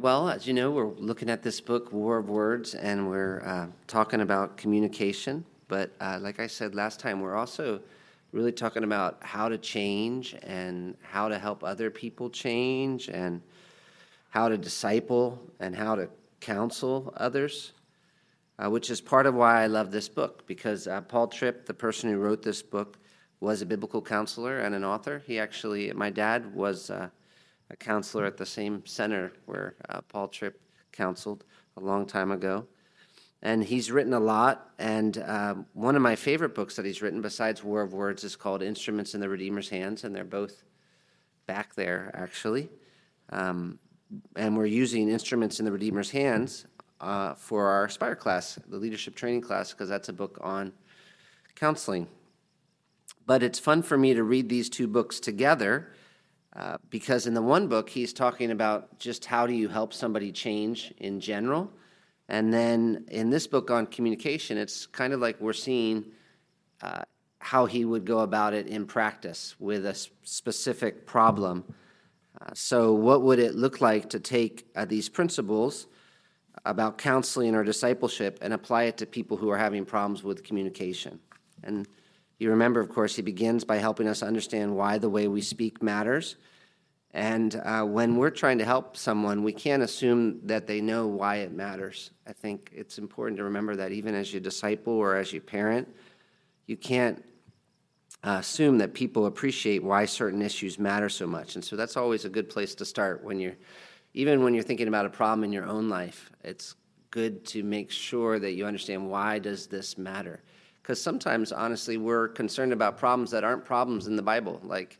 Well, as you know, we're looking at this book, War of Words, and we're uh, talking about communication. But uh, like I said last time, we're also really talking about how to change and how to help other people change and how to disciple and how to counsel others, uh, which is part of why I love this book because uh, Paul Tripp, the person who wrote this book, was a biblical counselor and an author. He actually, my dad was uh, a counselor at the same center where uh, Paul Tripp counseled a long time ago. And he's written a lot. And uh, one of my favorite books that he's written, besides War of Words, is called Instruments in the Redeemer's Hands. And they're both back there, actually. Um, and we're using Instruments in the Redeemer's Hands uh, for our Aspire class, the leadership training class, because that's a book on counseling. But it's fun for me to read these two books together because in the one book, he's talking about just how do you help somebody change in general. And then in this book on communication, it's kind of like we're seeing uh, how he would go about it in practice with a specific problem. Uh, so, what would it look like to take uh, these principles about counseling or discipleship and apply it to people who are having problems with communication? And you remember, of course, he begins by helping us understand why the way we speak matters. And uh, when we're trying to help someone, we can't assume that they know why it matters. I think it's important to remember that even as you disciple or as you parent, you can't uh, assume that people appreciate why certain issues matter so much. And so that's always a good place to start when you're, even when you're thinking about a problem in your own life. It's good to make sure that you understand why does this matter because sometimes, honestly, we're concerned about problems that aren't problems in the Bible. Like,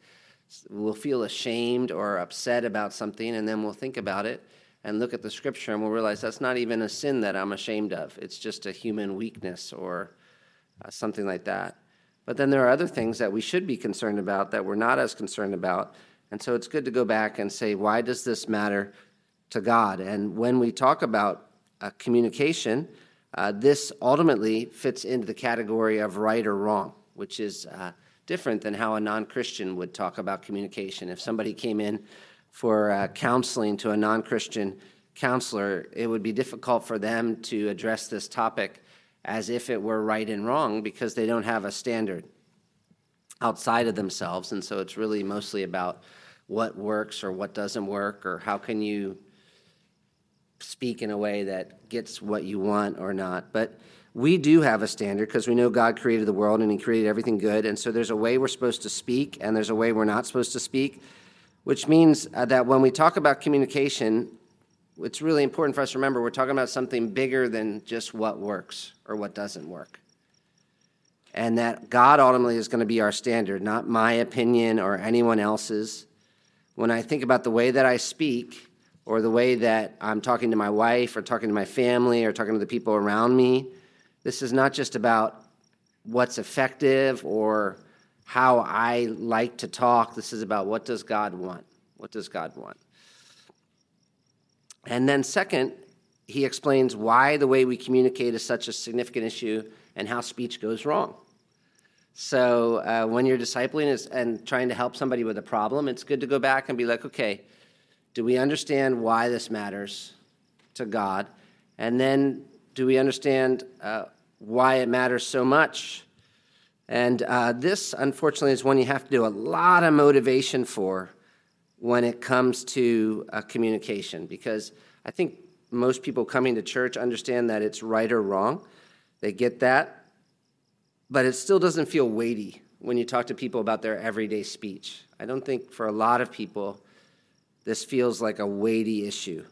we'll feel ashamed or upset about something, and then we'll think about it and look at the scripture, and we'll realize that's not even a sin that I'm ashamed of. It's just a human weakness or uh, something like that. But then there are other things that we should be concerned about that we're not as concerned about. And so it's good to go back and say, why does this matter to God? And when we talk about uh, communication, uh, this ultimately fits into the category of right or wrong, which is uh, different than how a non Christian would talk about communication. If somebody came in for uh, counseling to a non Christian counselor, it would be difficult for them to address this topic as if it were right and wrong because they don't have a standard outside of themselves. And so it's really mostly about what works or what doesn't work or how can you speak in a way that gets what you want or not. But we do have a standard because we know God created the world and He created everything good. And so there's a way we're supposed to speak and there's a way we're not supposed to speak, which means uh, that when we talk about communication, it's really important for us to remember we're talking about something bigger than just what works or what doesn't work. And that God ultimately is going to be our standard, not my opinion or anyone else's. When I think about the way that I speak, or the way that I'm talking to my wife or talking to my family or talking to the people around me. This is not just about what's effective or how I like to talk. This is about what does God want? What does God want? And then, second, he explains why the way we communicate is such a significant issue and how speech goes wrong. So, uh, when you're discipling and trying to help somebody with a problem, it's good to go back and be like, okay, do we understand why this matters to God? And then do we understand uh, why it matters so much? And uh, this, unfortunately, is one you have to do a lot of motivation for when it comes to uh, communication, because I think most people coming to church understand that it's right or wrong. They get that, but it still doesn't feel weighty when you talk to people about their everyday speech. I don't think for a lot of people, this feels like a weighty issue.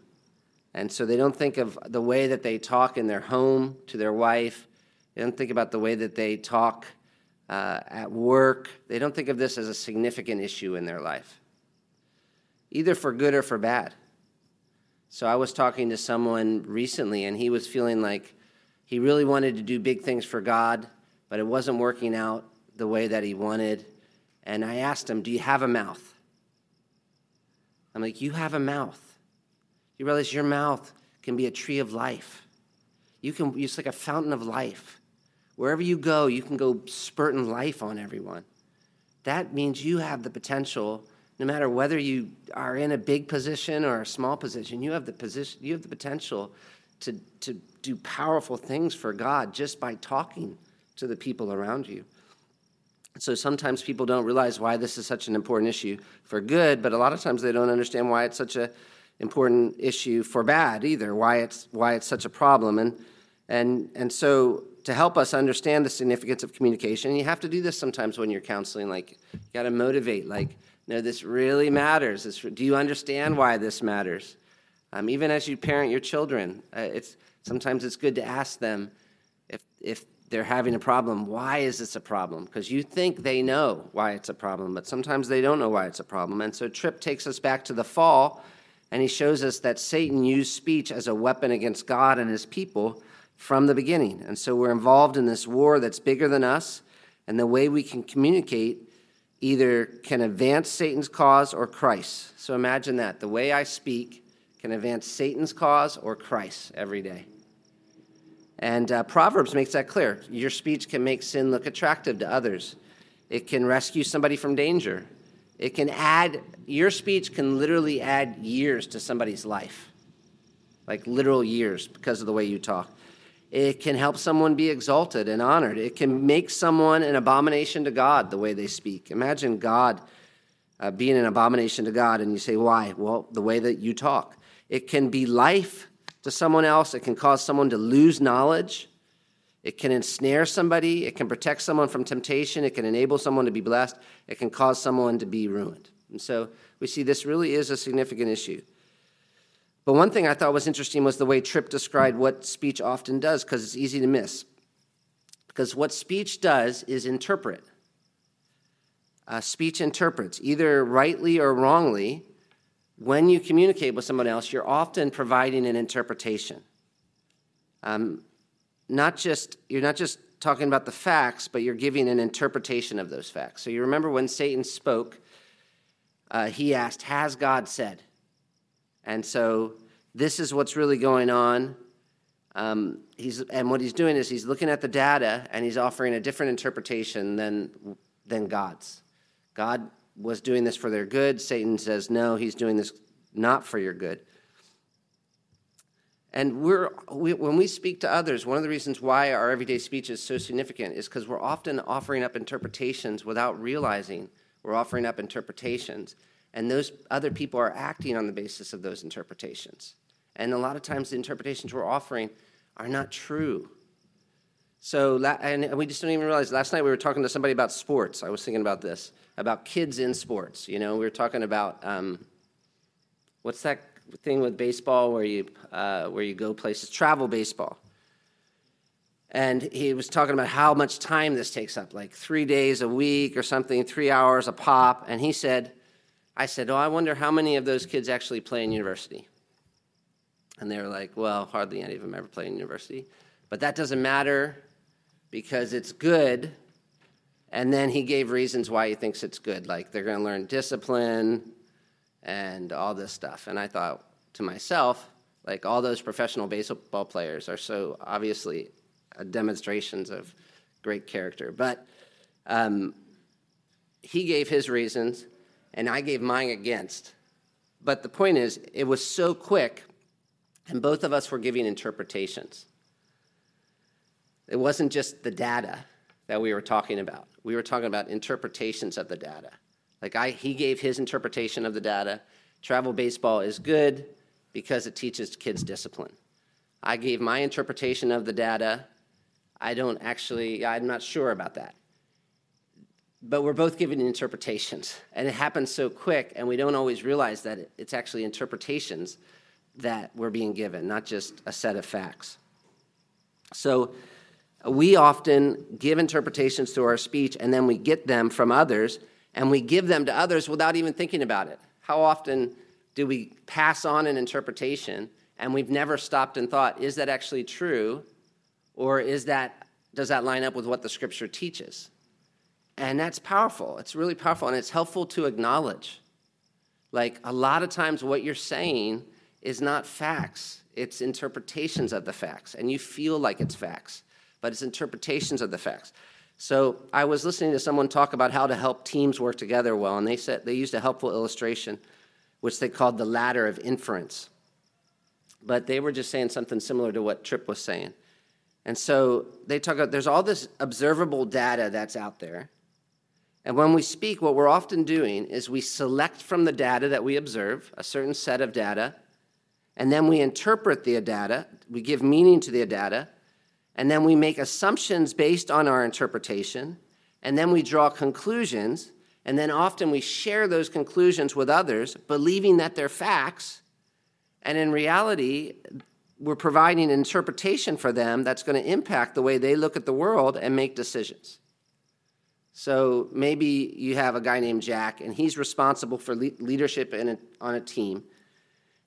And so they don't think of the way that they talk in their home to their wife. They don't think about the way that they talk uh, at work. They don't think of this as a significant issue in their life, either for good or for bad. So I was talking to someone recently, and he was feeling like he really wanted to do big things for God, but it wasn't working out the way that he wanted. And I asked him, Do you have a mouth? I'm like, You have a mouth. You realize your mouth can be a tree of life. You can, it's like a fountain of life. Wherever you go, you can go spurting life on everyone. That means you have the potential no matter whether you are in a big position or a small position, you have the position, you have the potential to, to do powerful things for God just by talking to the people around you. So sometimes people don't realize why this is such an important issue for good, but a lot of times they don't understand why it's such an important issue for bad either, why it's, why it's such a problem. And, and, and so to help us understand the significance of communication, you have to do this sometimes when you're counseling, like you got to motivate, like, no, this really matters. This, do you understand why this matters? Um, even as you parent your children, uh, it's, sometimes it's good to ask them if, if they're having a problem, why is this a problem? Because you think they know why it's a problem, but sometimes they don't know why it's a problem. And so Tripp takes us back to the fall, and he shows us that Satan used speech as a weapon against God and his people from the beginning. And so we're involved in this war that's bigger than us, and the way we can communicate either can advance Satan's cause or Christ. So imagine that. The way I speak can advance Satan's cause or Christ every day. And uh, Proverbs makes that clear. Your speech can make sin look attractive to others, it can rescue somebody from danger. It can add, your speech can literally add years to somebody's life, like literal years because of the way you talk. It can help someone be exalted and honored. It can make someone an abomination to God the way they speak. Imagine God uh, being an abomination to God, and you say, Why? Well, the way that you talk. It can be life to someone else. It can cause someone to lose knowledge. It can ensnare somebody. It can protect someone from temptation. It can enable someone to be blessed. It can cause someone to be ruined. And so we see this really is a significant issue. But one thing I thought was interesting was the way Tripp described what speech often does, because it's easy to miss. Because what speech does is interpret. Uh, speech interprets, either rightly or wrongly, when you communicate with someone else, you're often providing an interpretation. Um, not just you're not just talking about the facts, but you're giving an interpretation of those facts. So you remember when Satan spoke, uh, he asked, "Has God said?" And so this is what's really going on. Um, he's, and what he's doing is he's looking at the data and he's offering a different interpretation than, than God's. God was doing this for their good. Satan says, no, he's doing this not for your good. And we're, we, when we speak to others, one of the reasons why our everyday speech is so significant is because we're often offering up interpretations without realizing we're offering up interpretations. And those other people are acting on the basis of those interpretations. And a lot of times the interpretations we're offering are not true. So, and we just don't even realize. Last night we were talking to somebody about sports. I was thinking about this about kids in sports. You know, we were talking about um, what's that thing with baseball where you uh, where you go places, travel baseball. And he was talking about how much time this takes up, like three days a week or something, three hours a pop. And he said, I said, Oh, I wonder how many of those kids actually play in university. And they were like, Well, hardly any of them ever play in university. But that doesn't matter because it's good and then he gave reasons why he thinks it's good, like they're going to learn discipline and all this stuff. And I thought to myself, like all those professional baseball players are so obviously demonstrations of great character. But um, he gave his reasons, and I gave mine against. But the point is, it was so quick, and both of us were giving interpretations. It wasn't just the data that we were talking about. We were talking about interpretations of the data. Like I, he gave his interpretation of the data. Travel baseball is good because it teaches kids discipline. I gave my interpretation of the data. I don't actually, I'm not sure about that. But we're both giving interpretations, and it happens so quick, and we don't always realize that it's actually interpretations that we're being given, not just a set of facts. So, we often give interpretations to our speech and then we get them from others and we give them to others without even thinking about it. How often do we pass on an interpretation and we've never stopped and thought, is that actually true? Or is that, does that line up with what the scripture teaches? And that's powerful. It's really powerful and it's helpful to acknowledge. Like a lot of times, what you're saying is not facts, it's interpretations of the facts, and you feel like it's facts but it's interpretations of the facts. So I was listening to someone talk about how to help teams work together well, and they said they used a helpful illustration, which they called the ladder of inference. But they were just saying something similar to what Tripp was saying. And so they talk about there's all this observable data that's out there. And when we speak, what we're often doing is we select from the data that we observe a certain set of data, and then we interpret the data, we give meaning to the data, and then we make assumptions based on our interpretation, and then we draw conclusions, and then often we share those conclusions with others, believing that they're facts. And in reality, we're providing an interpretation for them that's going to impact the way they look at the world and make decisions. So maybe you have a guy named Jack, and he's responsible for le- leadership a, on a team.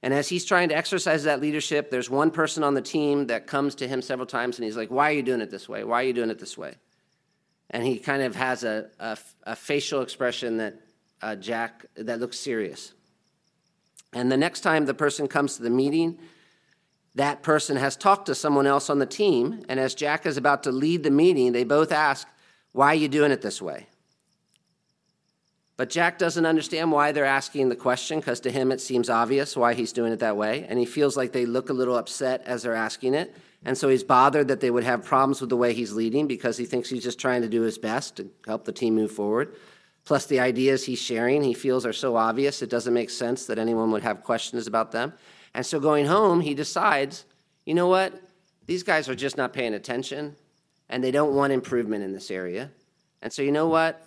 And as he's trying to exercise that leadership, there's one person on the team that comes to him several times and he's like, Why are you doing it this way? Why are you doing it this way? And he kind of has a, a, a facial expression that uh, Jack that looks serious. And the next time the person comes to the meeting, that person has talked to someone else on the team. And as Jack is about to lead the meeting, they both ask, Why are you doing it this way? But Jack doesn't understand why they're asking the question because to him it seems obvious why he's doing it that way. And he feels like they look a little upset as they're asking it. And so he's bothered that they would have problems with the way he's leading because he thinks he's just trying to do his best to help the team move forward. Plus, the ideas he's sharing, he feels are so obvious, it doesn't make sense that anyone would have questions about them. And so going home, he decides, you know what? These guys are just not paying attention and they don't want improvement in this area. And so, you know what?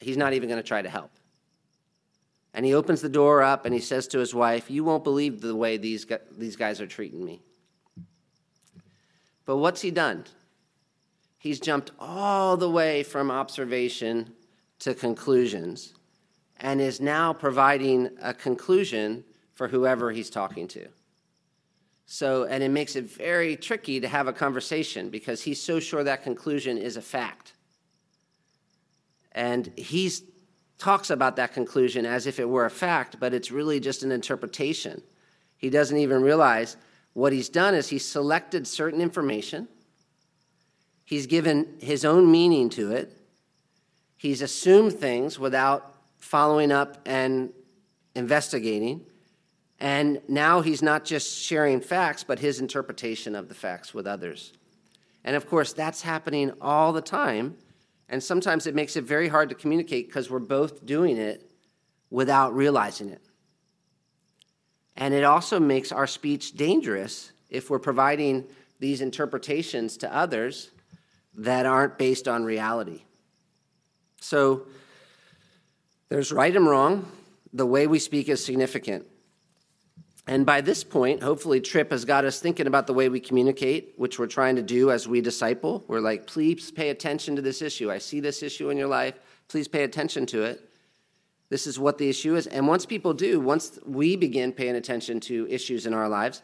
He's not even going to try to help. And he opens the door up and he says to his wife, You won't believe the way these, these guys are treating me. But what's he done? He's jumped all the way from observation to conclusions and is now providing a conclusion for whoever he's talking to. So, and it makes it very tricky to have a conversation because he's so sure that conclusion is a fact. And he talks about that conclusion as if it were a fact, but it's really just an interpretation. He doesn't even realize what he's done is he's selected certain information, he's given his own meaning to it, he's assumed things without following up and investigating. And now he's not just sharing facts, but his interpretation of the facts with others. And of course, that's happening all the time and sometimes it makes it very hard to communicate because we're both doing it without realizing it. And it also makes our speech dangerous if we're providing these interpretations to others that aren't based on reality. So there's right and wrong. The way we speak is significant. And by this point, hopefully, Tripp has got us thinking about the way we communicate, which we're trying to do as we disciple. We're like, please pay attention to this issue. I see this issue in your life. Please pay attention to it. This is what the issue is. And once people do, once we begin paying attention to issues in our lives,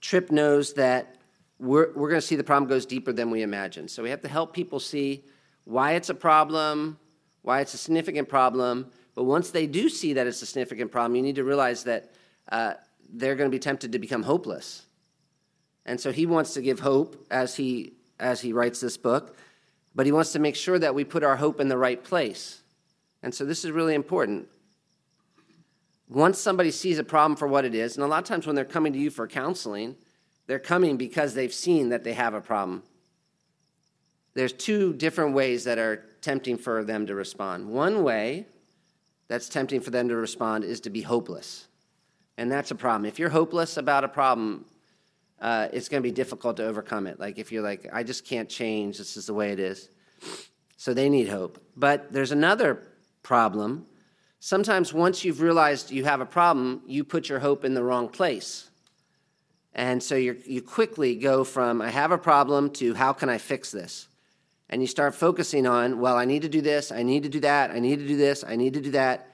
Tripp knows that we're, we're going to see the problem goes deeper than we imagine. So we have to help people see why it's a problem, why it's a significant problem. But once they do see that it's a significant problem, you need to realize that. Uh, they're going to be tempted to become hopeless. And so he wants to give hope as he as he writes this book, but he wants to make sure that we put our hope in the right place. And so this is really important. Once somebody sees a problem for what it is, and a lot of times when they're coming to you for counseling, they're coming because they've seen that they have a problem. There's two different ways that are tempting for them to respond. One way that's tempting for them to respond is to be hopeless. And that's a problem. If you're hopeless about a problem, uh, it's going to be difficult to overcome it. Like if you're like, I just can't change, this is the way it is. So they need hope. But there's another problem. Sometimes once you've realized you have a problem, you put your hope in the wrong place. And so you you quickly go from, I have a problem, to how can I fix this? And you start focusing on, well, I need to do this, I need to do that, I need to do this, I need to do that.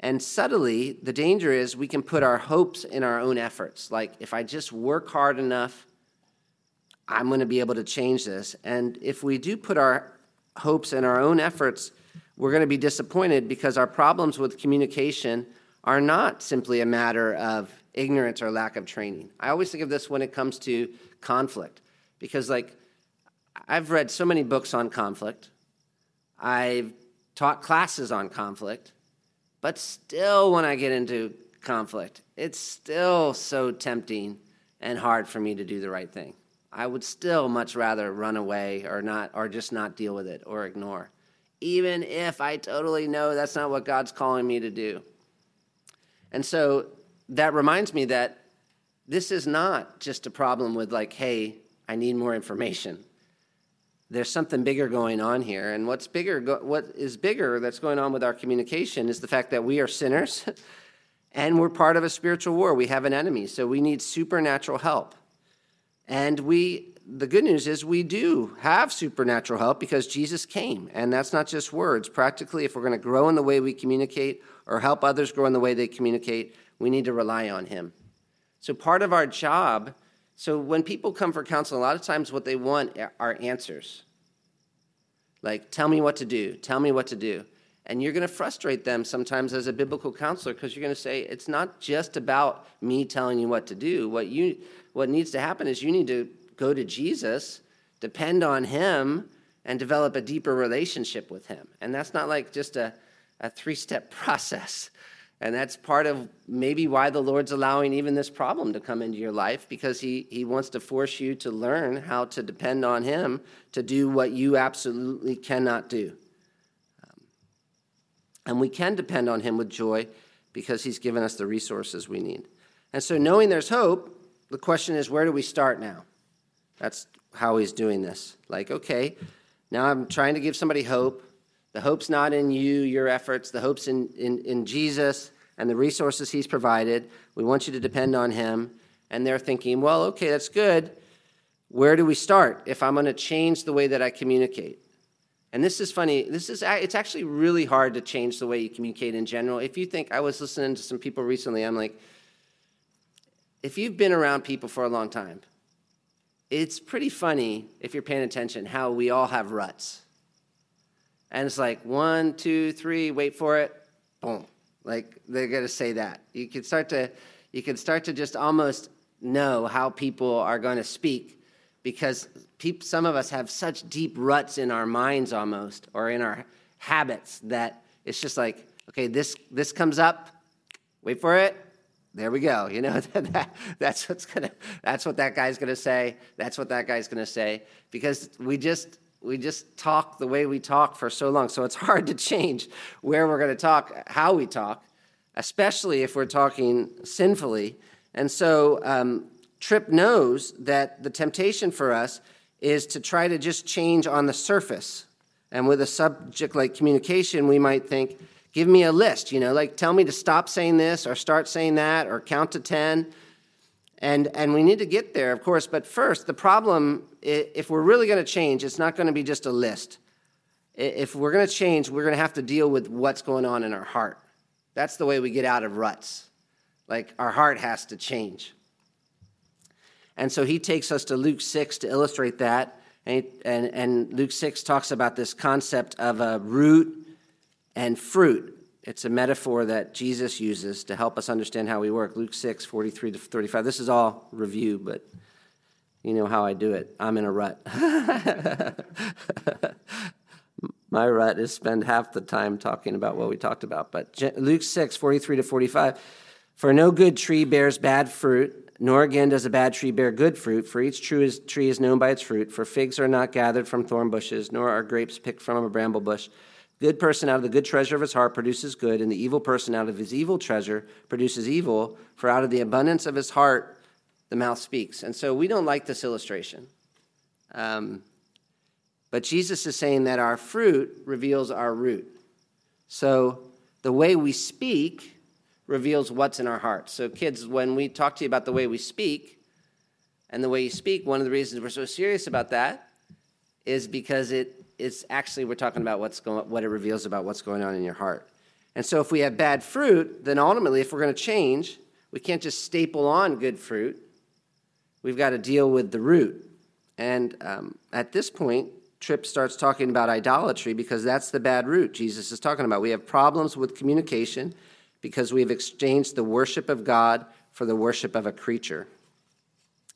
And subtly, the danger is we can put our hopes in our own efforts. Like, if I just work hard enough, I'm going to be able to change this. And if we do put our hopes in our own efforts, we're going to be disappointed because our problems with communication are not simply a matter of ignorance or lack of training. I always think of this when it comes to conflict because, like, I've read so many books on conflict, I've taught classes on conflict, but still, when I get into conflict, it's still so tempting and hard for me to do the right thing. I would still much rather run away or not or just not deal with it or ignore. Even if I totally know that's not what God's calling me to do. And so that reminds me that this is not just a problem with like, hey, I need more information. There's something bigger going on here. And what's bigger, what is bigger that's going on with our communication is the fact that we are sinners and we're part of a spiritual war. We have an enemy, so we need supernatural help. And we, the good news is we do have supernatural help because Jesus came. And that's not just words. Practically, if we're going to grow in the way we communicate or help others grow in the way they communicate, we need to rely on Him. So, part of our job, so when people come for counseling, a lot of times what they want are answers. Like, tell me what to do, tell me what to do. And you're going to frustrate them sometimes as a biblical counselor because you're going to say, it's not just about me telling you what to do. What, you, what needs to happen is you need to go to Jesus, depend on Him, and develop a deeper relationship with Him. And that's not like just a, a three step process. And that's part of maybe why the Lord's allowing even this problem to come into your life because he, he wants to force you to learn how to depend on Him to do what you absolutely cannot do. Um, and we can depend on Him with joy because He's given us the resources we need. And so, knowing there's hope, the question is where do we start now? That's how He's doing this. Like, okay, now I'm trying to give somebody hope. The hope's not in you, your efforts. The hope's in, in, in Jesus and the resources he's provided. We want you to depend on him. And they're thinking, well, okay, that's good. Where do we start if I'm going to change the way that I communicate? And this is funny. This is it's actually really hard to change the way you communicate in general. If you think I was listening to some people recently, I'm like, if you've been around people for a long time, it's pretty funny if you're paying attention how we all have ruts and it's like one, two, three, wait for it, boom. Like they're gonna say that. You can start to you can start to just almost know how people are to speak because some of us have such deep ruts in our minds almost or in our habits that it's just like okay this this comes up wait for it there we go you know that, that's what's gonna that's what that guy's gonna say that's what that guy's gonna say because we just we just talk the way we talk for so long. So it's hard to change where we're going to talk, how we talk, especially if we're talking sinfully. And so um, Tripp knows that the temptation for us is to try to just change on the surface. And with a subject like communication, we might think, give me a list, you know, like tell me to stop saying this or start saying that or count to 10. And, and we need to get there, of course. But first, the problem, if we're really going to change, it's not going to be just a list. If we're going to change, we're going to have to deal with what's going on in our heart. That's the way we get out of ruts. Like our heart has to change. And so he takes us to Luke 6 to illustrate that. And, and, and Luke 6 talks about this concept of a root and fruit. It's a metaphor that Jesus uses to help us understand how we work. Luke 6, 43 to 35. This is all review, but you know how I do it. I'm in a rut. My rut is spend half the time talking about what we talked about. But Luke 6, 43 to 45. For no good tree bears bad fruit, nor again does a bad tree bear good fruit, for each tree is, tree is known by its fruit. For figs are not gathered from thorn bushes, nor are grapes picked from a bramble bush. Good person out of the good treasure of his heart produces good, and the evil person out of his evil treasure produces evil, for out of the abundance of his heart the mouth speaks. And so we don't like this illustration. Um, but Jesus is saying that our fruit reveals our root. So the way we speak reveals what's in our heart. So, kids, when we talk to you about the way we speak and the way you speak, one of the reasons we're so serious about that is because it it's actually we're talking about what's going what it reveals about what's going on in your heart. And so if we have bad fruit, then ultimately if we're going to change, we can't just staple on good fruit. We've got to deal with the root. And um, at this point, Tripp starts talking about idolatry because that's the bad root Jesus is talking about. We have problems with communication because we've exchanged the worship of God for the worship of a creature.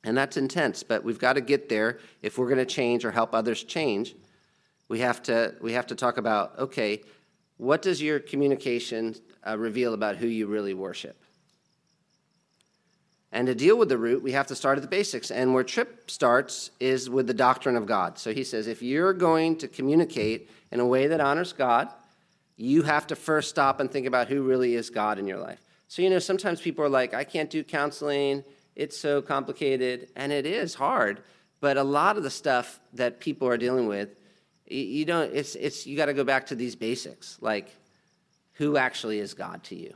And that's intense, but we've got to get there if we're going to change or help others change. We have to, we have to talk about okay, what does your communication uh, reveal about who you really worship? And to deal with the root, we have to start at the basics. And where Tripp starts is with the doctrine of God. So he says if you're going to communicate in a way that honors God, you have to first stop and think about who really is God in your life. So, you know, sometimes people are like, I can't do counseling, it's so complicated, and it is hard. But a lot of the stuff that people are dealing with, you don't, it's, it's, you got to go back to these basics, like who actually is God to you?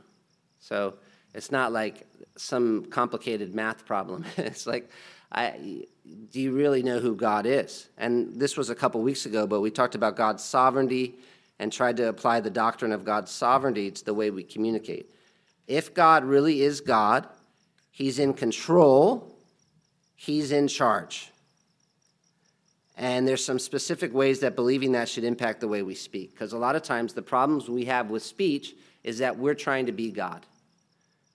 So it's not like some complicated math problem. it's like, I, do you really know who God is? And this was a couple weeks ago, but we talked about God's sovereignty and tried to apply the doctrine of God's sovereignty to the way we communicate. If God really is God, He's in control, He's in charge. And there's some specific ways that believing that should impact the way we speak. Because a lot of times the problems we have with speech is that we're trying to be God.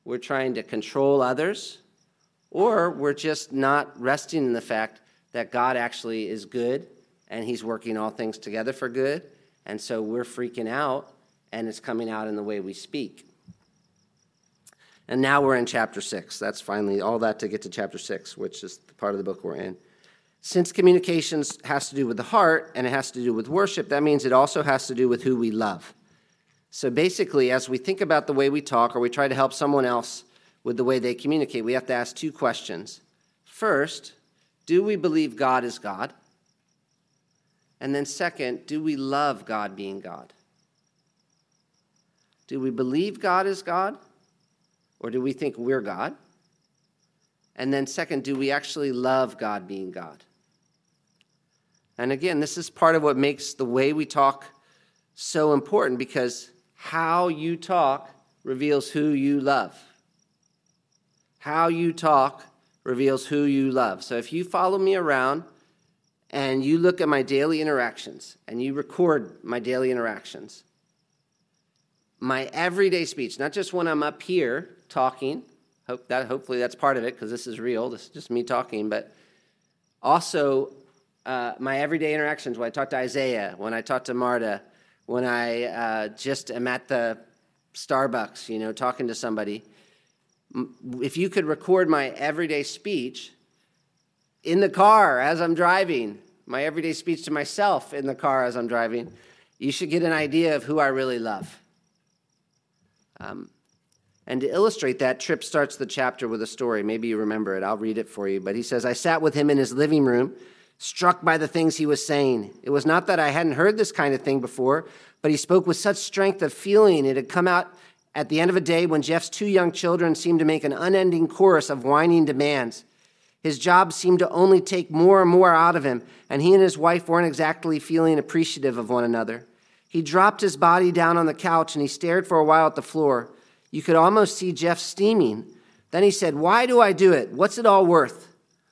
We're trying to control others, or we're just not resting in the fact that God actually is good and He's working all things together for good. And so we're freaking out, and it's coming out in the way we speak. And now we're in chapter 6. That's finally all that to get to chapter 6, which is the part of the book we're in. Since communications has to do with the heart and it has to do with worship, that means it also has to do with who we love. So basically, as we think about the way we talk or we try to help someone else with the way they communicate, we have to ask two questions. First, do we believe God is God? And then, second, do we love God being God? Do we believe God is God? Or do we think we're God? And then, second, do we actually love God being God? And again, this is part of what makes the way we talk so important because how you talk reveals who you love. How you talk reveals who you love. So if you follow me around and you look at my daily interactions and you record my daily interactions, my everyday speech, not just when I'm up here talking. Hope that hopefully that's part of it because this is real. This is just me talking, but also uh, my everyday interactions. When I talk to Isaiah, when I talk to Marta, when I uh, just am at the Starbucks, you know, talking to somebody. If you could record my everyday speech in the car as I'm driving, my everyday speech to myself in the car as I'm driving, you should get an idea of who I really love. Um, and to illustrate that, Tripp starts the chapter with a story. Maybe you remember it. I'll read it for you. But he says, I sat with him in his living room, struck by the things he was saying. It was not that I hadn't heard this kind of thing before, but he spoke with such strength of feeling. It had come out at the end of a day when Jeff's two young children seemed to make an unending chorus of whining demands. His job seemed to only take more and more out of him, and he and his wife weren't exactly feeling appreciative of one another. He dropped his body down on the couch and he stared for a while at the floor. You could almost see Jeff steaming. Then he said, Why do I do it? What's it all worth?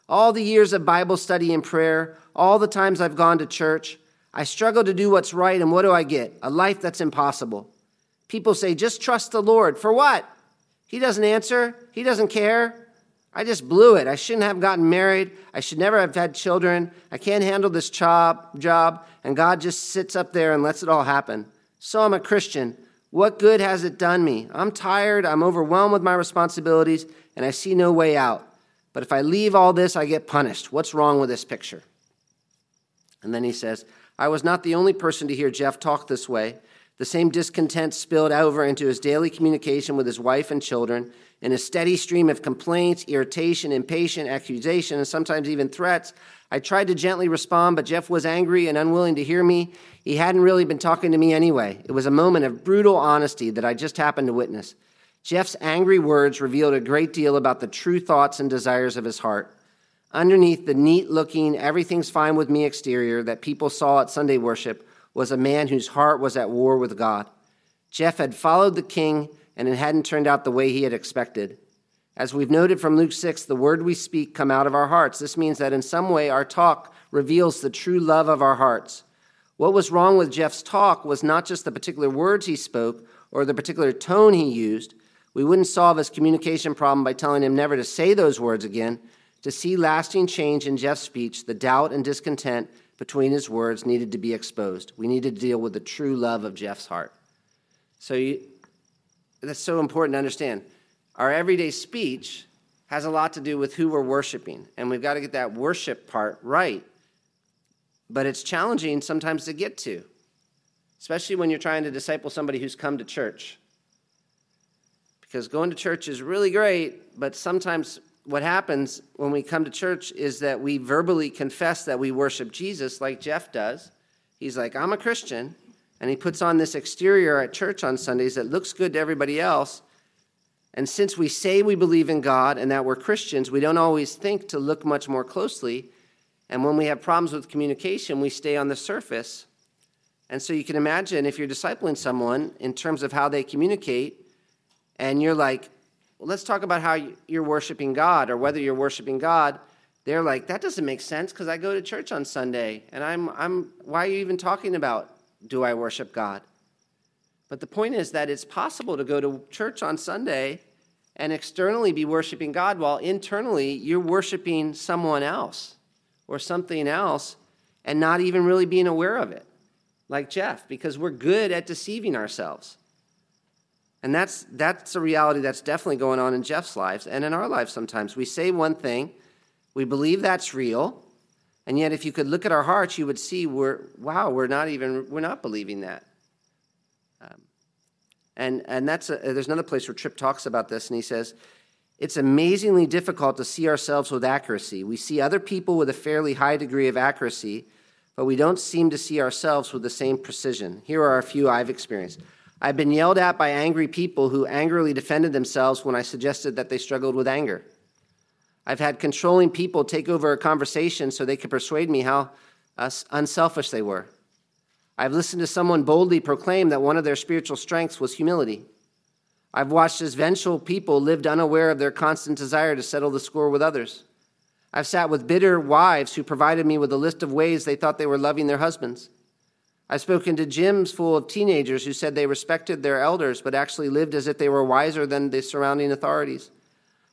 All the years of Bible study and prayer, all the times I've gone to church, I struggle to do what's right, and what do I get? A life that's impossible. People say, Just trust the Lord. For what? He doesn't answer, He doesn't care. I just blew it. I shouldn't have gotten married. I should never have had children. I can't handle this job, job. And God just sits up there and lets it all happen. So I'm a Christian. What good has it done me? I'm tired, I'm overwhelmed with my responsibilities, and I see no way out. But if I leave all this, I get punished. What's wrong with this picture? And then he says, I was not the only person to hear Jeff talk this way. The same discontent spilled over into his daily communication with his wife and children in a steady stream of complaints, irritation, impatience, accusation, and sometimes even threats. I tried to gently respond, but Jeff was angry and unwilling to hear me. He hadn't really been talking to me anyway. It was a moment of brutal honesty that I just happened to witness. Jeff's angry words revealed a great deal about the true thoughts and desires of his heart. Underneath the neat looking, everything's fine with me exterior that people saw at Sunday worship was a man whose heart was at war with God. Jeff had followed the king and it hadn't turned out the way he had expected. As we've noted from Luke 6, the word we speak come out of our hearts. This means that in some way our talk reveals the true love of our hearts. What was wrong with Jeff's talk was not just the particular words he spoke or the particular tone he used. We wouldn't solve his communication problem by telling him never to say those words again. To see lasting change in Jeff's speech, the doubt and discontent between his words needed to be exposed. We needed to deal with the true love of Jeff's heart. So you, that's so important to understand. Our everyday speech has a lot to do with who we're worshiping, and we've got to get that worship part right. But it's challenging sometimes to get to, especially when you're trying to disciple somebody who's come to church. Because going to church is really great, but sometimes what happens when we come to church is that we verbally confess that we worship Jesus, like Jeff does. He's like, I'm a Christian. And he puts on this exterior at church on Sundays that looks good to everybody else. And since we say we believe in God and that we're Christians, we don't always think to look much more closely. And when we have problems with communication, we stay on the surface. And so you can imagine if you're discipling someone in terms of how they communicate, and you're like, well, let's talk about how you're worshiping God or whether you're worshiping God. They're like, that doesn't make sense because I go to church on Sunday. And I'm, I'm, why are you even talking about do I worship God? But the point is that it's possible to go to church on Sunday and externally be worshiping God while internally you're worshiping someone else or something else and not even really being aware of it, like Jeff, because we're good at deceiving ourselves. And that's, that's a reality that's definitely going on in Jeff's lives and in our lives sometimes. We say one thing, we believe that's real, and yet if you could look at our hearts, you would see we're, wow, we're not even, we're not believing that. Um, and, and that's a, there's another place where Tripp talks about this, and he says, it's amazingly difficult to see ourselves with accuracy. We see other people with a fairly high degree of accuracy, but we don't seem to see ourselves with the same precision. Here are a few I've experienced. I've been yelled at by angry people who angrily defended themselves when I suggested that they struggled with anger. I've had controlling people take over a conversation so they could persuade me how uh, unselfish they were. I've listened to someone boldly proclaim that one of their spiritual strengths was humility. I've watched as vengeful people lived unaware of their constant desire to settle the score with others. I've sat with bitter wives who provided me with a list of ways they thought they were loving their husbands. I've spoken to gyms full of teenagers who said they respected their elders but actually lived as if they were wiser than the surrounding authorities.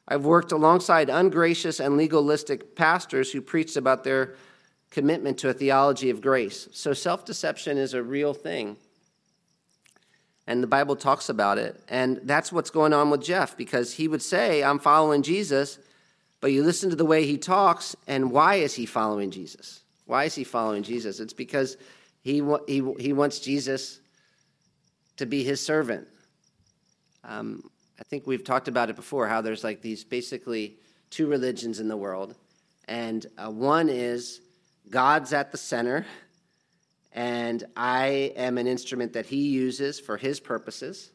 I've worked alongside ungracious and legalistic pastors who preached about their commitment to a theology of grace. So self deception is a real thing. And the Bible talks about it. And that's what's going on with Jeff because he would say, I'm following Jesus, but you listen to the way he talks, and why is he following Jesus? Why is he following Jesus? It's because he, he, he wants Jesus to be his servant. Um, I think we've talked about it before how there's like these basically two religions in the world. And uh, one is God's at the center, and I am an instrument that he uses for his purposes.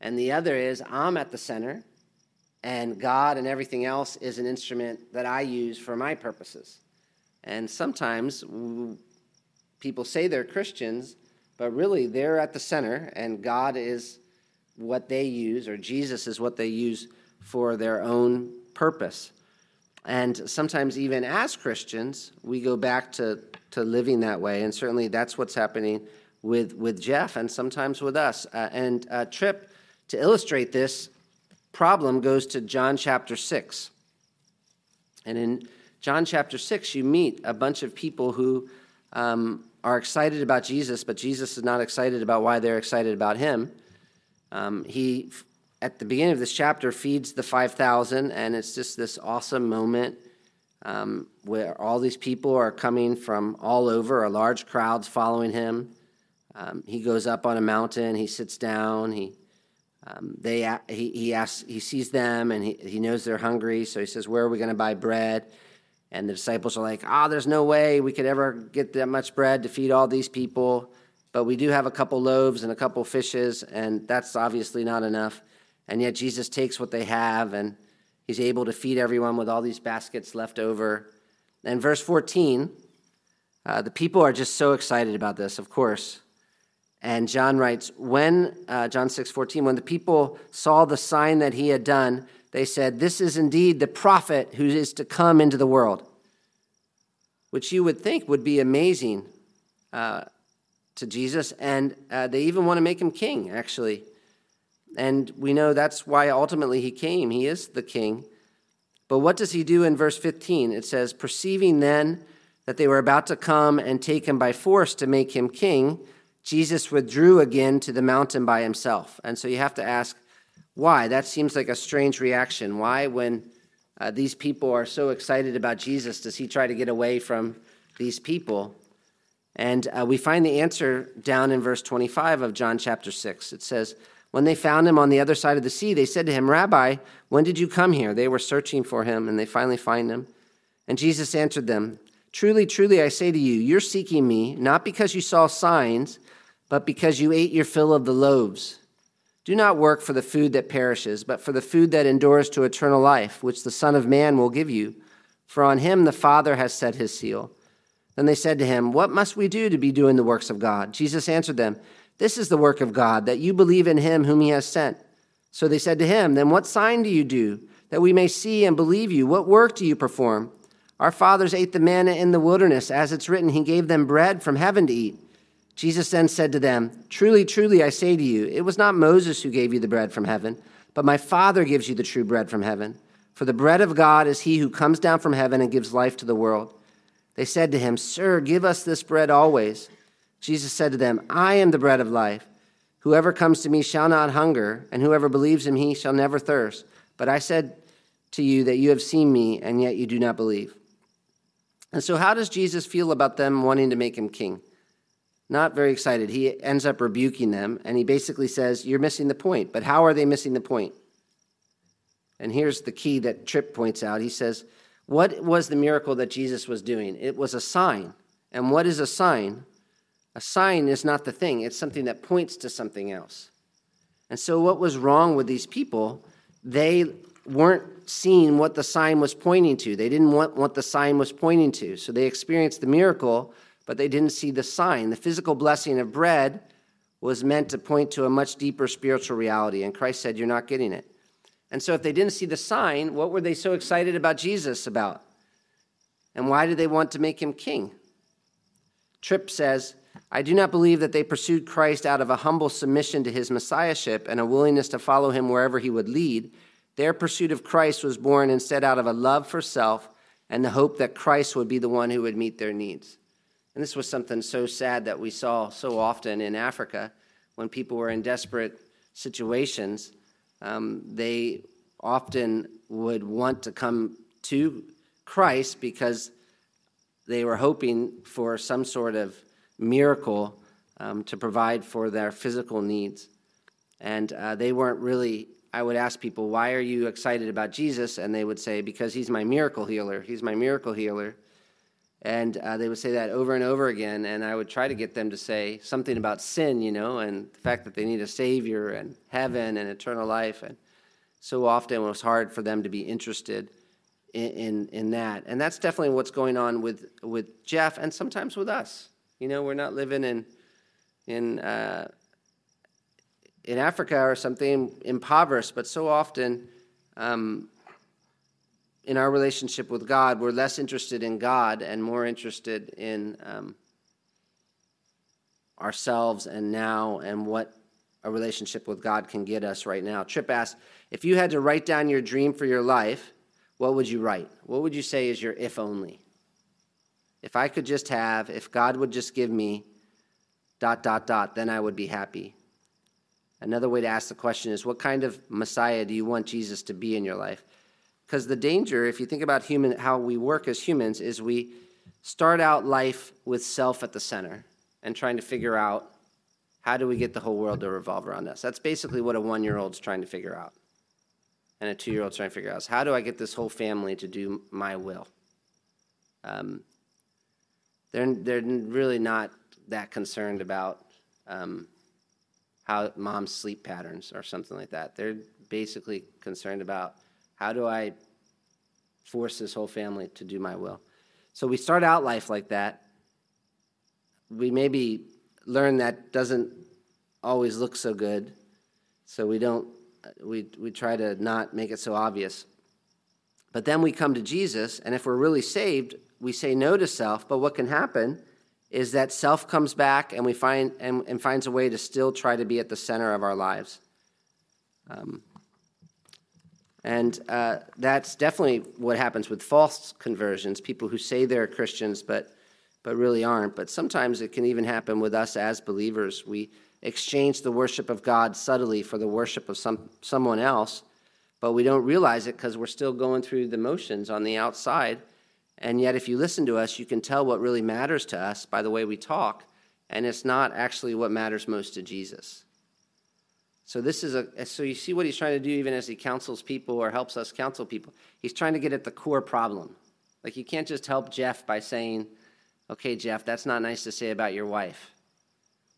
And the other is I'm at the center, and God and everything else is an instrument that I use for my purposes. And sometimes people say they're Christians, but really they're at the center, and God is what they use, or Jesus is what they use for their own purpose. And sometimes, even as Christians, we go back to, to living that way. And certainly that's what's happening with, with Jeff and sometimes with us. Uh, and Tripp, to illustrate this problem, goes to John chapter 6. And in John chapter 6, you meet a bunch of people who um, are excited about Jesus, but Jesus is not excited about why they're excited about him. Um, he, at the beginning of this chapter, feeds the 5,000, and it's just this awesome moment um, where all these people are coming from all over, a large crowd's following him. Um, he goes up on a mountain, he sits down, he, um, they, he, he, asks, he sees them, and he, he knows they're hungry, so he says, Where are we going to buy bread? And the disciples are like, ah, there's no way we could ever get that much bread to feed all these people. But we do have a couple loaves and a couple fishes, and that's obviously not enough. And yet Jesus takes what they have, and he's able to feed everyone with all these baskets left over. And verse 14, uh, the people are just so excited about this, of course. And John writes, when, uh, John 6 14, when the people saw the sign that he had done, they said, This is indeed the prophet who is to come into the world, which you would think would be amazing uh, to Jesus. And uh, they even want to make him king, actually. And we know that's why ultimately he came. He is the king. But what does he do in verse 15? It says, Perceiving then that they were about to come and take him by force to make him king, Jesus withdrew again to the mountain by himself. And so you have to ask, why? That seems like a strange reaction. Why, when uh, these people are so excited about Jesus, does he try to get away from these people? And uh, we find the answer down in verse 25 of John chapter 6. It says, When they found him on the other side of the sea, they said to him, Rabbi, when did you come here? They were searching for him, and they finally find him. And Jesus answered them, Truly, truly, I say to you, you're seeking me, not because you saw signs, but because you ate your fill of the loaves. Do not work for the food that perishes, but for the food that endures to eternal life, which the Son of Man will give you. For on him the Father has set his seal. Then they said to him, What must we do to be doing the works of God? Jesus answered them, This is the work of God, that you believe in him whom he has sent. So they said to him, Then what sign do you do, that we may see and believe you? What work do you perform? Our fathers ate the manna in the wilderness, as it's written, He gave them bread from heaven to eat. Jesus then said to them, Truly, truly, I say to you, it was not Moses who gave you the bread from heaven, but my Father gives you the true bread from heaven. For the bread of God is he who comes down from heaven and gives life to the world. They said to him, Sir, give us this bread always. Jesus said to them, I am the bread of life. Whoever comes to me shall not hunger, and whoever believes in me shall never thirst. But I said to you that you have seen me, and yet you do not believe. And so, how does Jesus feel about them wanting to make him king? Not very excited. He ends up rebuking them, and he basically says, You're missing the point. But how are they missing the point? And here's the key that Tripp points out. He says, what was the miracle that Jesus was doing? It was a sign. And what is a sign? A sign is not the thing, it's something that points to something else. And so, what was wrong with these people? They weren't seeing what the sign was pointing to. They didn't want what the sign was pointing to. So, they experienced the miracle, but they didn't see the sign. The physical blessing of bread was meant to point to a much deeper spiritual reality. And Christ said, You're not getting it. And so, if they didn't see the sign, what were they so excited about Jesus about? And why did they want to make him king? Tripp says, I do not believe that they pursued Christ out of a humble submission to his messiahship and a willingness to follow him wherever he would lead. Their pursuit of Christ was born instead out of a love for self and the hope that Christ would be the one who would meet their needs. And this was something so sad that we saw so often in Africa when people were in desperate situations um, they often would want to come to Christ because they were hoping for some sort of miracle um, to provide for their physical needs. And uh, they weren't really, I would ask people, why are you excited about Jesus? And they would say, because he's my miracle healer. He's my miracle healer. And uh, they would say that over and over again. And I would try to get them to say something about sin, you know, and the fact that they need a Savior and heaven and eternal life. And so often it was hard for them to be interested in, in, in that. And that's definitely what's going on with, with Jeff and sometimes with us. You know, we're not living in, in, uh, in Africa or something impoverished, but so often um, in our relationship with God, we're less interested in God and more interested in um, ourselves and now and what a relationship with God can get us right now. Tripp asked, if you had to write down your dream for your life, what would you write? What would you say is your if only? If I could just have, if God would just give me dot, dot, dot, then I would be happy. Another way to ask the question is, what kind of Messiah do you want Jesus to be in your life? Because the danger, if you think about human, how we work as humans, is we start out life with self at the center and trying to figure out how do we get the whole world to revolve around us. That's basically what a one year old's trying to figure out. And a two year old's trying to figure out is how do I get this whole family to do my will? Um, they're, they're really not that concerned about um, how mom's sleep patterns or something like that. They're basically concerned about how do I force this whole family to do my will? So we start out life like that. We maybe learn that doesn't always look so good, so we don't we we try to not make it so obvious. But then we come to Jesus, and if we're really saved, we say no to self. But what can happen is that self comes back, and we find and, and finds a way to still try to be at the center of our lives. Um, and uh, that's definitely what happens with false conversions people who say they're Christians but but really aren't. But sometimes it can even happen with us as believers. We exchange the worship of God subtly for the worship of some, someone else, but we don't realize it because we're still going through the motions on the outside. And yet, if you listen to us, you can tell what really matters to us by the way we talk, and it's not actually what matters most to Jesus. So this is a so you see what he's trying to do even as he counsels people or helps us counsel people. He's trying to get at the core problem. Like you can't just help Jeff by saying, "Okay, Jeff, that's not nice to say about your wife.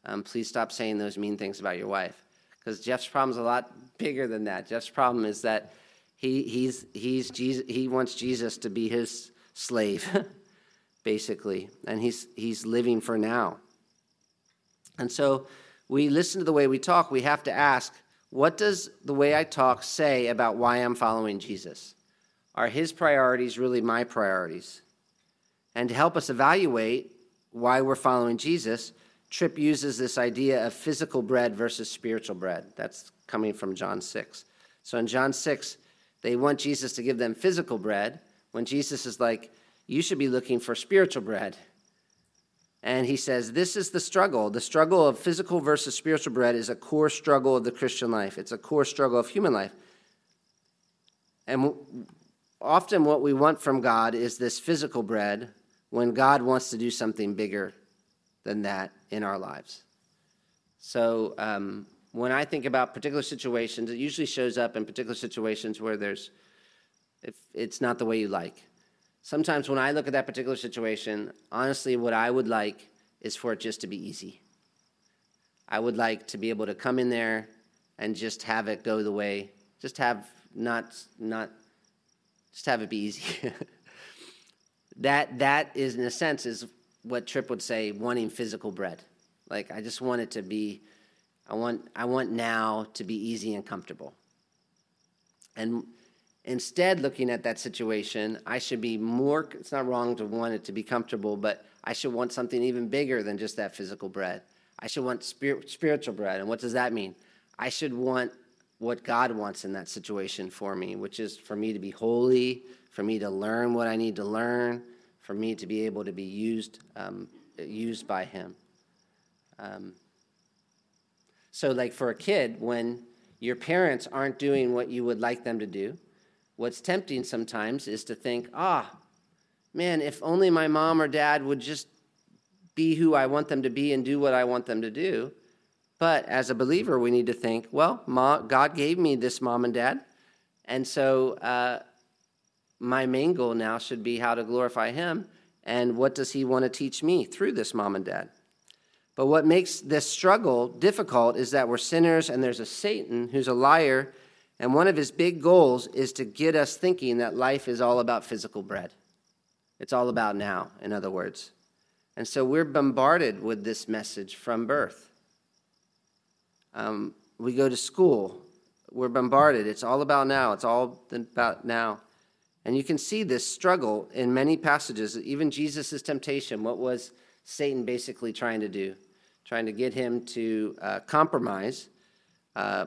Um, please stop saying those mean things about your wife." Because Jeff's problem is a lot bigger than that. Jeff's problem is that he he's he's Jesus, he wants Jesus to be his slave, basically, and he's he's living for now. And so we listen to the way we talk, we have to ask, what does the way I talk say about why I'm following Jesus? Are his priorities really my priorities? And to help us evaluate why we're following Jesus, Tripp uses this idea of physical bread versus spiritual bread. That's coming from John 6. So in John 6, they want Jesus to give them physical bread when Jesus is like, you should be looking for spiritual bread. And he says, This is the struggle. The struggle of physical versus spiritual bread is a core struggle of the Christian life, it's a core struggle of human life. And often what we want from God is this physical bread when God wants to do something bigger than that in our lives. So um, when I think about particular situations, it usually shows up in particular situations where there's, if it's not the way you like. Sometimes when I look at that particular situation, honestly, what I would like is for it just to be easy. I would like to be able to come in there and just have it go the way, just have not, not, just have it be easy. that, that is, in a sense, is what Tripp would say, wanting physical bread. Like, I just want it to be, I want, I want now to be easy and comfortable. And Instead, looking at that situation, I should be more, it's not wrong to want it to be comfortable, but I should want something even bigger than just that physical bread. I should want spirit, spiritual bread. And what does that mean? I should want what God wants in that situation for me, which is for me to be holy, for me to learn what I need to learn, for me to be able to be used, um, used by Him. Um, so, like for a kid, when your parents aren't doing what you would like them to do, What's tempting sometimes is to think, ah, man, if only my mom or dad would just be who I want them to be and do what I want them to do. But as a believer, we need to think, well, God gave me this mom and dad. And so uh, my main goal now should be how to glorify Him. And what does He want to teach me through this mom and dad? But what makes this struggle difficult is that we're sinners and there's a Satan who's a liar and one of his big goals is to get us thinking that life is all about physical bread. It's all about now, in other words. And so we're bombarded with this message from birth. Um, we go to school, we're bombarded. It's all about now, it's all about now. And you can see this struggle in many passages. Even Jesus' temptation, what was Satan basically trying to do? Trying to get him to uh, compromise. Uh,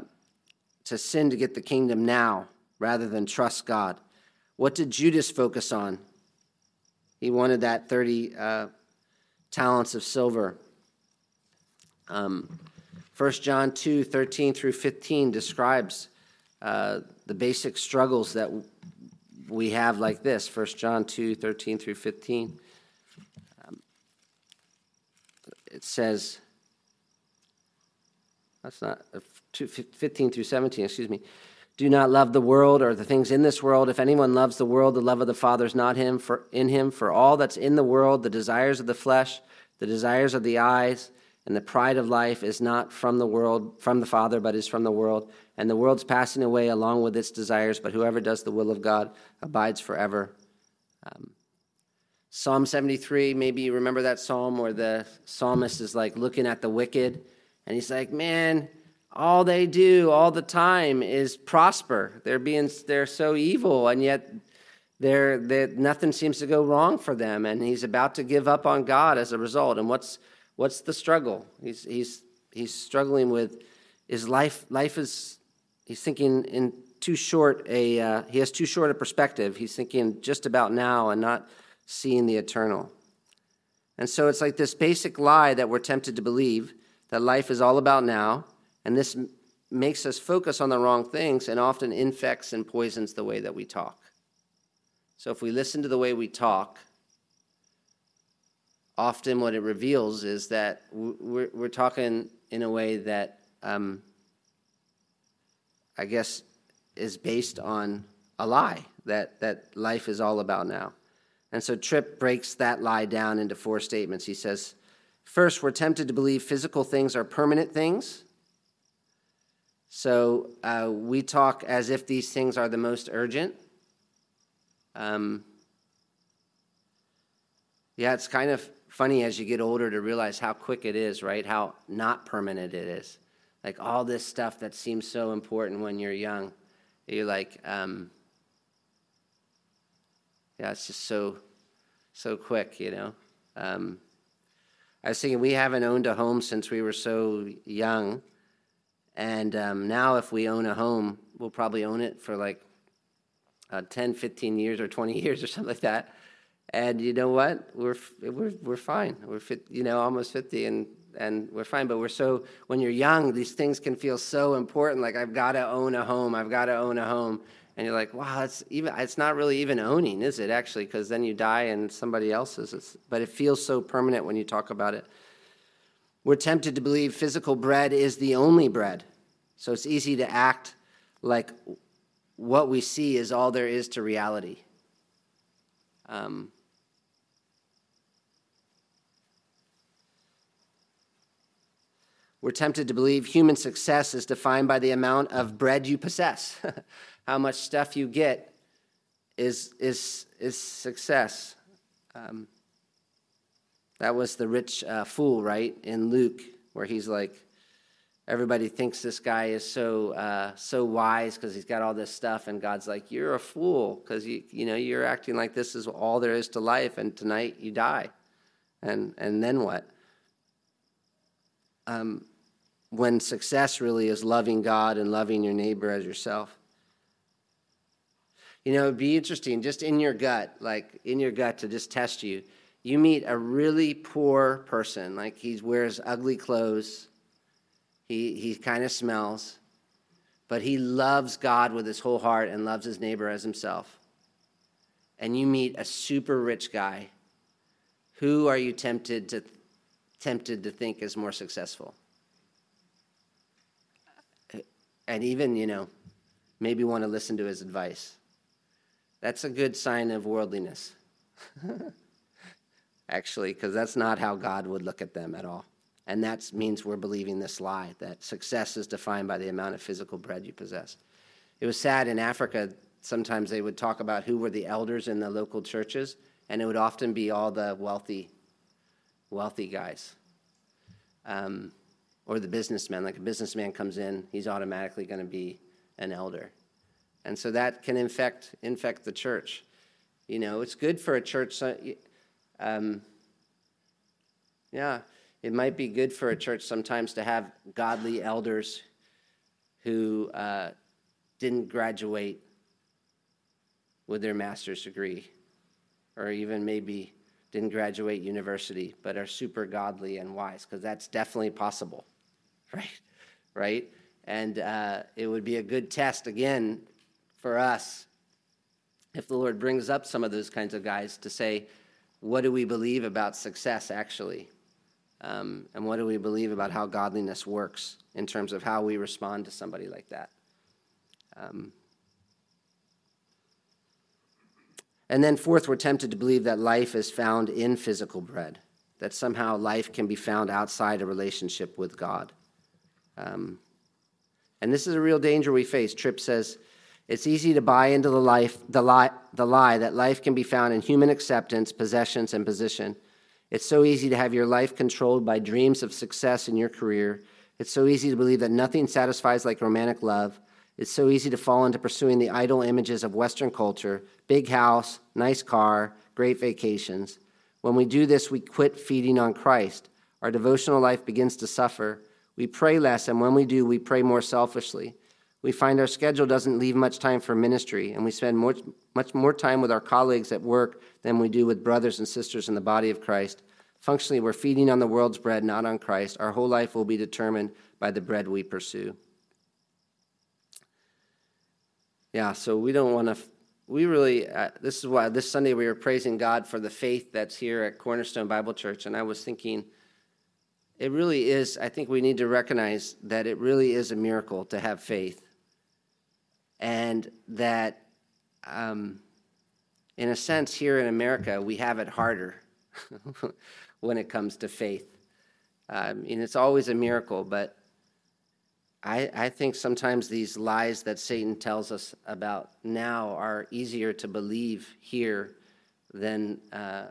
to sin to get the kingdom now rather than trust God. What did Judas focus on? He wanted that 30 uh, talents of silver. Um, 1 John 2 13 through 15 describes uh, the basic struggles that we have like this 1 John 2 13 through 15. Um, it says, that's not 15 through 17, excuse me. Do not love the world or the things in this world. If anyone loves the world, the love of the Father is not him for in him. For all that's in the world, the desires of the flesh, the desires of the eyes, and the pride of life is not from the world, from the Father, but is from the world. And the world's passing away along with its desires, but whoever does the will of God abides forever. Um, psalm 73, maybe you remember that psalm where the psalmist is like looking at the wicked and he's like, man, all they do all the time is prosper. They're being they're so evil, and yet they're, they're, nothing seems to go wrong for them. And he's about to give up on God as a result. And what's what's the struggle? He's he's he's struggling with his life. Life is he's thinking in too short a uh, he has too short a perspective. He's thinking just about now and not seeing the eternal. And so it's like this basic lie that we're tempted to believe that life is all about now, and this makes us focus on the wrong things and often infects and poisons the way that we talk. So if we listen to the way we talk, often what it reveals is that we're, we're talking in a way that um, I guess is based on a lie that, that life is all about now. And so Tripp breaks that lie down into four statements. He says, First, we're tempted to believe physical things are permanent things. So uh, we talk as if these things are the most urgent. Um, yeah, it's kind of funny as you get older to realize how quick it is, right? How not permanent it is. Like all this stuff that seems so important when you're young, you're like, um, yeah, it's just so, so quick, you know. Um, I was thinking we haven't owned a home since we were so young, and um, now if we own a home, we'll probably own it for like uh, 10, 15 years or 20 years or something like that. And you know what? We're we're we're fine. We're fit, you know, almost 50 and and we're fine, but we're so when you're young, these things can feel so important like I've got to own a home. I've got to own a home. And you're like, wow, it's even it's not really even owning, is it actually? Because then you die and somebody else's. But it feels so permanent when you talk about it. We're tempted to believe physical bread is the only bread. So it's easy to act like what we see is all there is to reality. Um, we're tempted to believe human success is defined by the amount of bread you possess. How much stuff you get is, is, is success. Um, that was the rich uh, fool, right, in Luke, where he's like, everybody thinks this guy is so uh, so wise because he's got all this stuff, and God's like, you're a fool because you you know you're acting like this is all there is to life, and tonight you die, and and then what? Um, when success really is loving God and loving your neighbor as yourself. You know, it'd be interesting just in your gut, like in your gut to just test you. You meet a really poor person, like he wears ugly clothes, he, he kind of smells, but he loves God with his whole heart and loves his neighbor as himself. And you meet a super rich guy. Who are you tempted to, tempted to think is more successful? And even, you know, maybe want to listen to his advice. That's a good sign of worldliness. Actually, because that's not how God would look at them at all. And that means we're believing this lie that success is defined by the amount of physical bread you possess. It was sad in Africa, sometimes they would talk about who were the elders in the local churches, and it would often be all the wealthy, wealthy guys. Um, or the businessman. Like a businessman comes in, he's automatically going to be an elder. And so that can infect, infect the church. You know, it's good for a church. Um, yeah, it might be good for a church sometimes to have godly elders who uh, didn't graduate with their master's degree, or even maybe didn't graduate university, but are super godly and wise, because that's definitely possible, right? Right? And uh, it would be a good test again for us if the Lord brings up some of those kinds of guys to say, what do we believe about success actually? Um, and what do we believe about how godliness works in terms of how we respond to somebody like that? Um, and then, fourth, we're tempted to believe that life is found in physical bread, that somehow life can be found outside a relationship with God. Um, and this is a real danger we face. Tripp says, it's easy to buy into the, life, the, lie, the lie that life can be found in human acceptance, possessions, and position. It's so easy to have your life controlled by dreams of success in your career. It's so easy to believe that nothing satisfies like romantic love. It's so easy to fall into pursuing the idol images of Western culture big house, nice car, great vacations. When we do this, we quit feeding on Christ. Our devotional life begins to suffer. We pray less, and when we do, we pray more selfishly. We find our schedule doesn't leave much time for ministry, and we spend much more time with our colleagues at work than we do with brothers and sisters in the body of Christ. Functionally, we're feeding on the world's bread, not on Christ. Our whole life will be determined by the bread we pursue. Yeah, so we don't want to. We really, uh, this is why this Sunday we were praising God for the faith that's here at Cornerstone Bible Church. And I was thinking, it really is, I think we need to recognize that it really is a miracle to have faith. And that, um, in a sense, here in America, we have it harder when it comes to faith. Um, and it's always a miracle, but I, I think sometimes these lies that Satan tells us about now are easier to believe here than uh,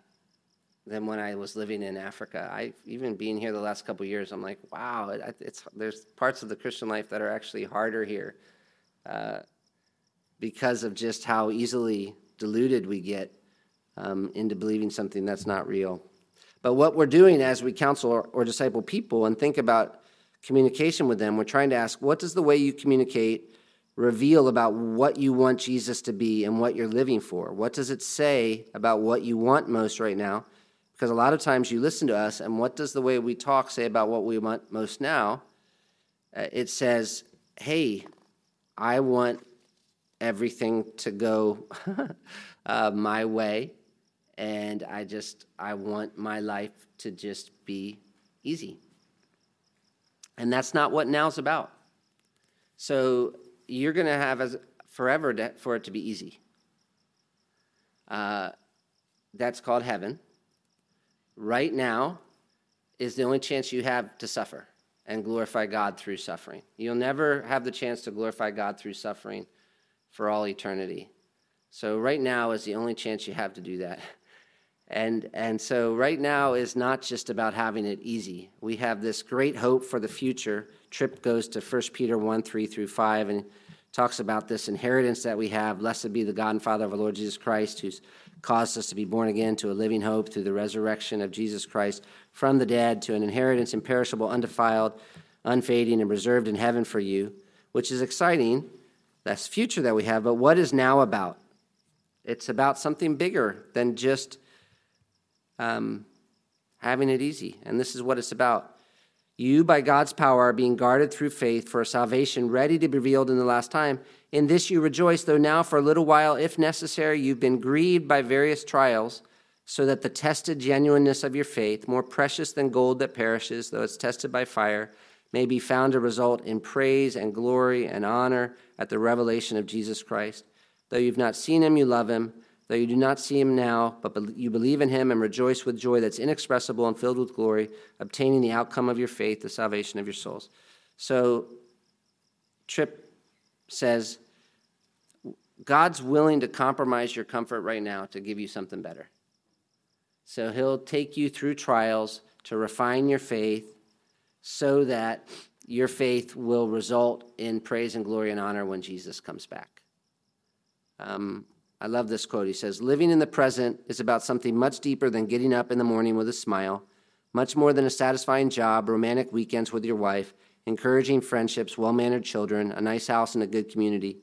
than when I was living in Africa. I even being here the last couple years, I'm like, wow, it, it's there's parts of the Christian life that are actually harder here uh, because of just how easily deluded we get um, into believing something that's not real. But what we're doing as we counsel or, or disciple people and think about communication with them, we're trying to ask what does the way you communicate reveal about what you want Jesus to be and what you're living for? What does it say about what you want most right now? Because a lot of times you listen to us, and what does the way we talk say about what we want most now? Uh, it says, hey, I want everything to go uh, my way, and I just, I want my life to just be easy. And that's not what now's about. So you're going to have as forever to, for it to be easy. Uh, that's called heaven. Right now is the only chance you have to suffer and glorify God through suffering. You'll never have the chance to glorify God through suffering for all eternity. So, right now is the only chance you have to do that. And, and so right now is not just about having it easy. We have this great hope for the future. Tripp goes to 1 Peter 1 3 through 5 and talks about this inheritance that we have. Blessed be the God and Father of our Lord Jesus Christ, who's caused us to be born again to a living hope through the resurrection of Jesus Christ from the dead to an inheritance imperishable, undefiled, unfading, and reserved in heaven for you, which is exciting. That's future that we have, but what is now about? It's about something bigger than just um, having it easy. And this is what it's about. You, by God's power, are being guarded through faith for a salvation ready to be revealed in the last time. In this you rejoice, though now for a little while, if necessary, you've been grieved by various trials, so that the tested genuineness of your faith, more precious than gold that perishes, though it's tested by fire, may be found to result in praise and glory and honor at the revelation of Jesus Christ. Though you've not seen him, you love him. Though you do not see him now, but you believe in him and rejoice with joy that's inexpressible and filled with glory, obtaining the outcome of your faith, the salvation of your souls. So, Tripp says, God's willing to compromise your comfort right now to give you something better. So, he'll take you through trials to refine your faith so that your faith will result in praise and glory and honor when Jesus comes back. Um, I love this quote. He says, Living in the present is about something much deeper than getting up in the morning with a smile, much more than a satisfying job, romantic weekends with your wife, encouraging friendships, well mannered children, a nice house, and a good community.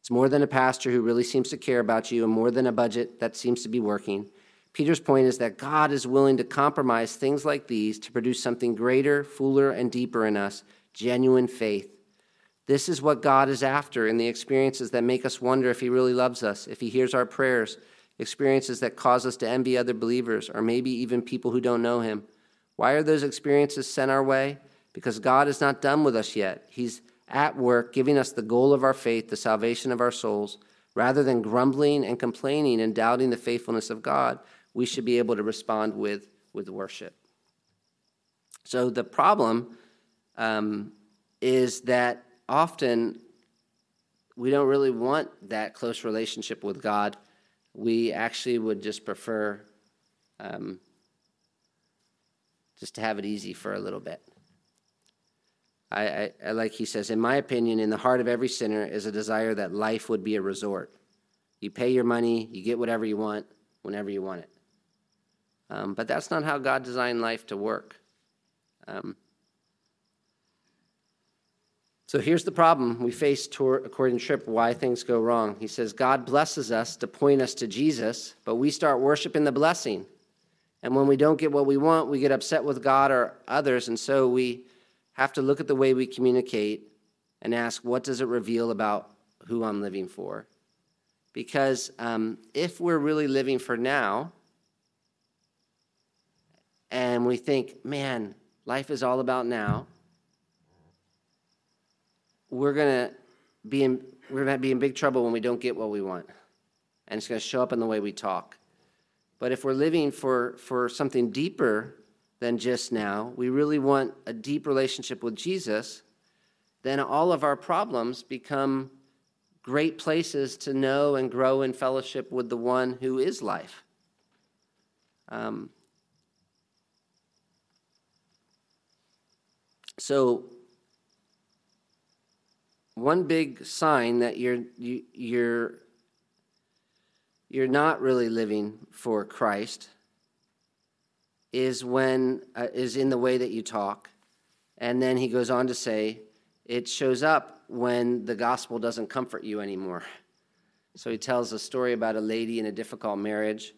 It's more than a pastor who really seems to care about you, and more than a budget that seems to be working. Peter's point is that God is willing to compromise things like these to produce something greater, fuller, and deeper in us genuine faith. This is what God is after in the experiences that make us wonder if He really loves us, if He hears our prayers, experiences that cause us to envy other believers, or maybe even people who don't know Him. Why are those experiences sent our way? Because God is not done with us yet. He's at work giving us the goal of our faith, the salvation of our souls. Rather than grumbling and complaining and doubting the faithfulness of God, we should be able to respond with, with worship. So the problem um, is that often we don't really want that close relationship with God. We actually would just prefer um, just to have it easy for a little bit. I, I, I, like he says, in my opinion, in the heart of every sinner is a desire that life would be a resort. You pay your money, you get whatever you want whenever you want it. Um, but that's not how God designed life to work. Um, so here's the problem we face, toward, according to Tripp, why things go wrong. He says, God blesses us to point us to Jesus, but we start worshiping the blessing And when we don't get what we want, we get upset with God or others. And so we have to look at the way we communicate and ask, what does it reveal about who I'm living for? Because um, if we're really living for now, and we think, man, life is all about now, we're going to be in we're to be in big trouble when we don't get what we want. And it's going to show up in the way we talk. But if we're living for, for something deeper than just now, we really want a deep relationship with Jesus, then all of our problems become great places to know and grow in fellowship with the one who is life. Um, so one big sign that you're you, you're you're not really living for Christ is when uh, is in the way that you talk. And then he goes on to say it shows up when the gospel doesn't comfort you anymore. So he tells a story about a lady in a difficult marriage.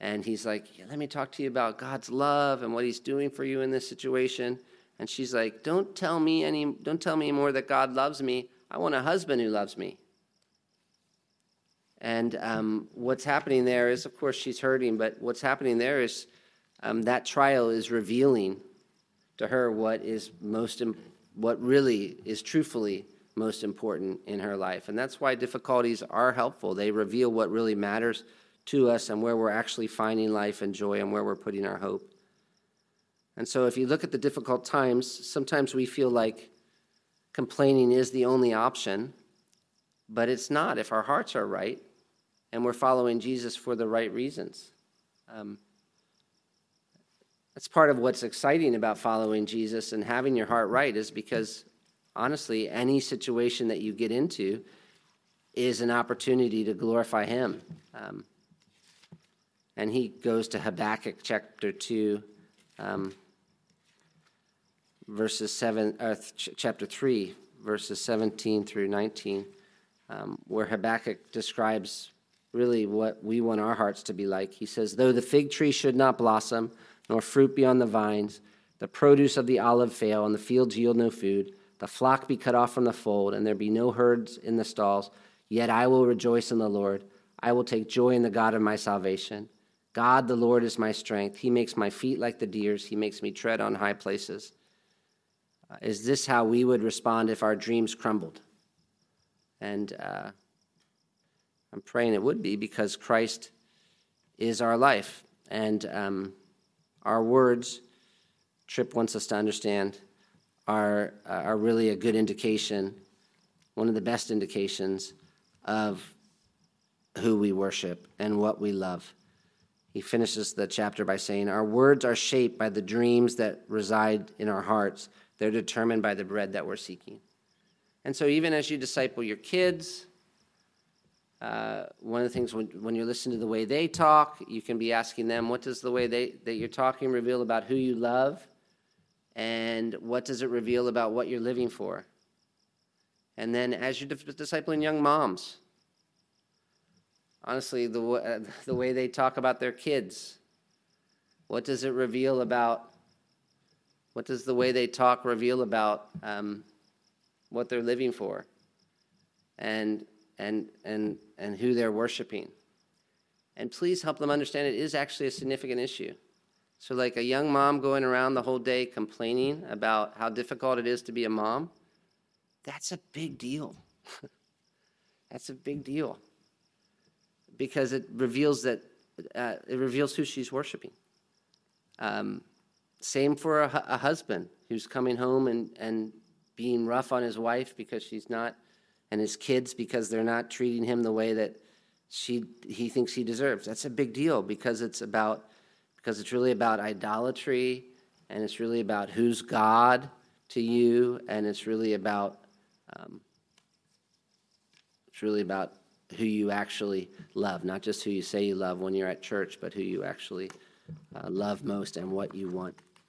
And he's like let me talk to you about god's love and what he's doing for you in this situation and she's like, Don't tell me any don't tell me more that God loves me. I want a husband who loves me. And um, what's happening there is, of course, she's hurting, but what's happening there is um, that trial is revealing to her what is most, what really is truthfully most important in her life. And that's why difficulties are helpful. They reveal what really matters to us and where we're actually finding life and joy and where we're putting our hope. And so, if you look at the difficult times, sometimes we feel like complaining is the only option, but it's not if our hearts are right and we're following Jesus for the right reasons. Um, that's part of what's exciting about following Jesus and having your heart right, is because honestly, any situation that you get into is an opportunity to glorify Him. Um, and he goes to Habakkuk chapter 2. Um, verses 7, uh, ch- chapter 3, verses 17 through 19, um, where Habakkuk describes really what we want our hearts to be like. He says, Though the fig tree should not blossom, nor fruit be on the vines, the produce of the olive fail, and the fields yield no food, the flock be cut off from the fold, and there be no herds in the stalls, yet I will rejoice in the Lord. I will take joy in the God of my salvation. God, the Lord, is my strength. He makes my feet like the deer's, He makes me tread on high places. Is this how we would respond if our dreams crumbled? And uh, I'm praying it would be because Christ is our life. And um, our words, Tripp wants us to understand, are, uh, are really a good indication, one of the best indications of who we worship and what we love. He finishes the chapter by saying, Our words are shaped by the dreams that reside in our hearts. They're determined by the bread that we're seeking. And so, even as you disciple your kids, uh, one of the things when, when you listen to the way they talk, you can be asking them, what does the way they, that you're talking reveal about who you love? And what does it reveal about what you're living for? And then, as you're discipling young moms, honestly, the, uh, the way they talk about their kids, what does it reveal about what does the way they talk reveal about um, what they're living for and, and, and, and who they're worshiping? And please help them understand it is actually a significant issue. So, like a young mom going around the whole day complaining about how difficult it is to be a mom, that's a big deal. that's a big deal because it reveals that uh, it reveals who she's worshiping. Um, same for a, a husband who's coming home and, and being rough on his wife because she's not, and his kids because they're not treating him the way that she he thinks he deserves. That's a big deal because it's about because it's really about idolatry and it's really about who's God to you and it's really about um, it's really about who you actually love, not just who you say you love when you're at church, but who you actually uh, love most and what you want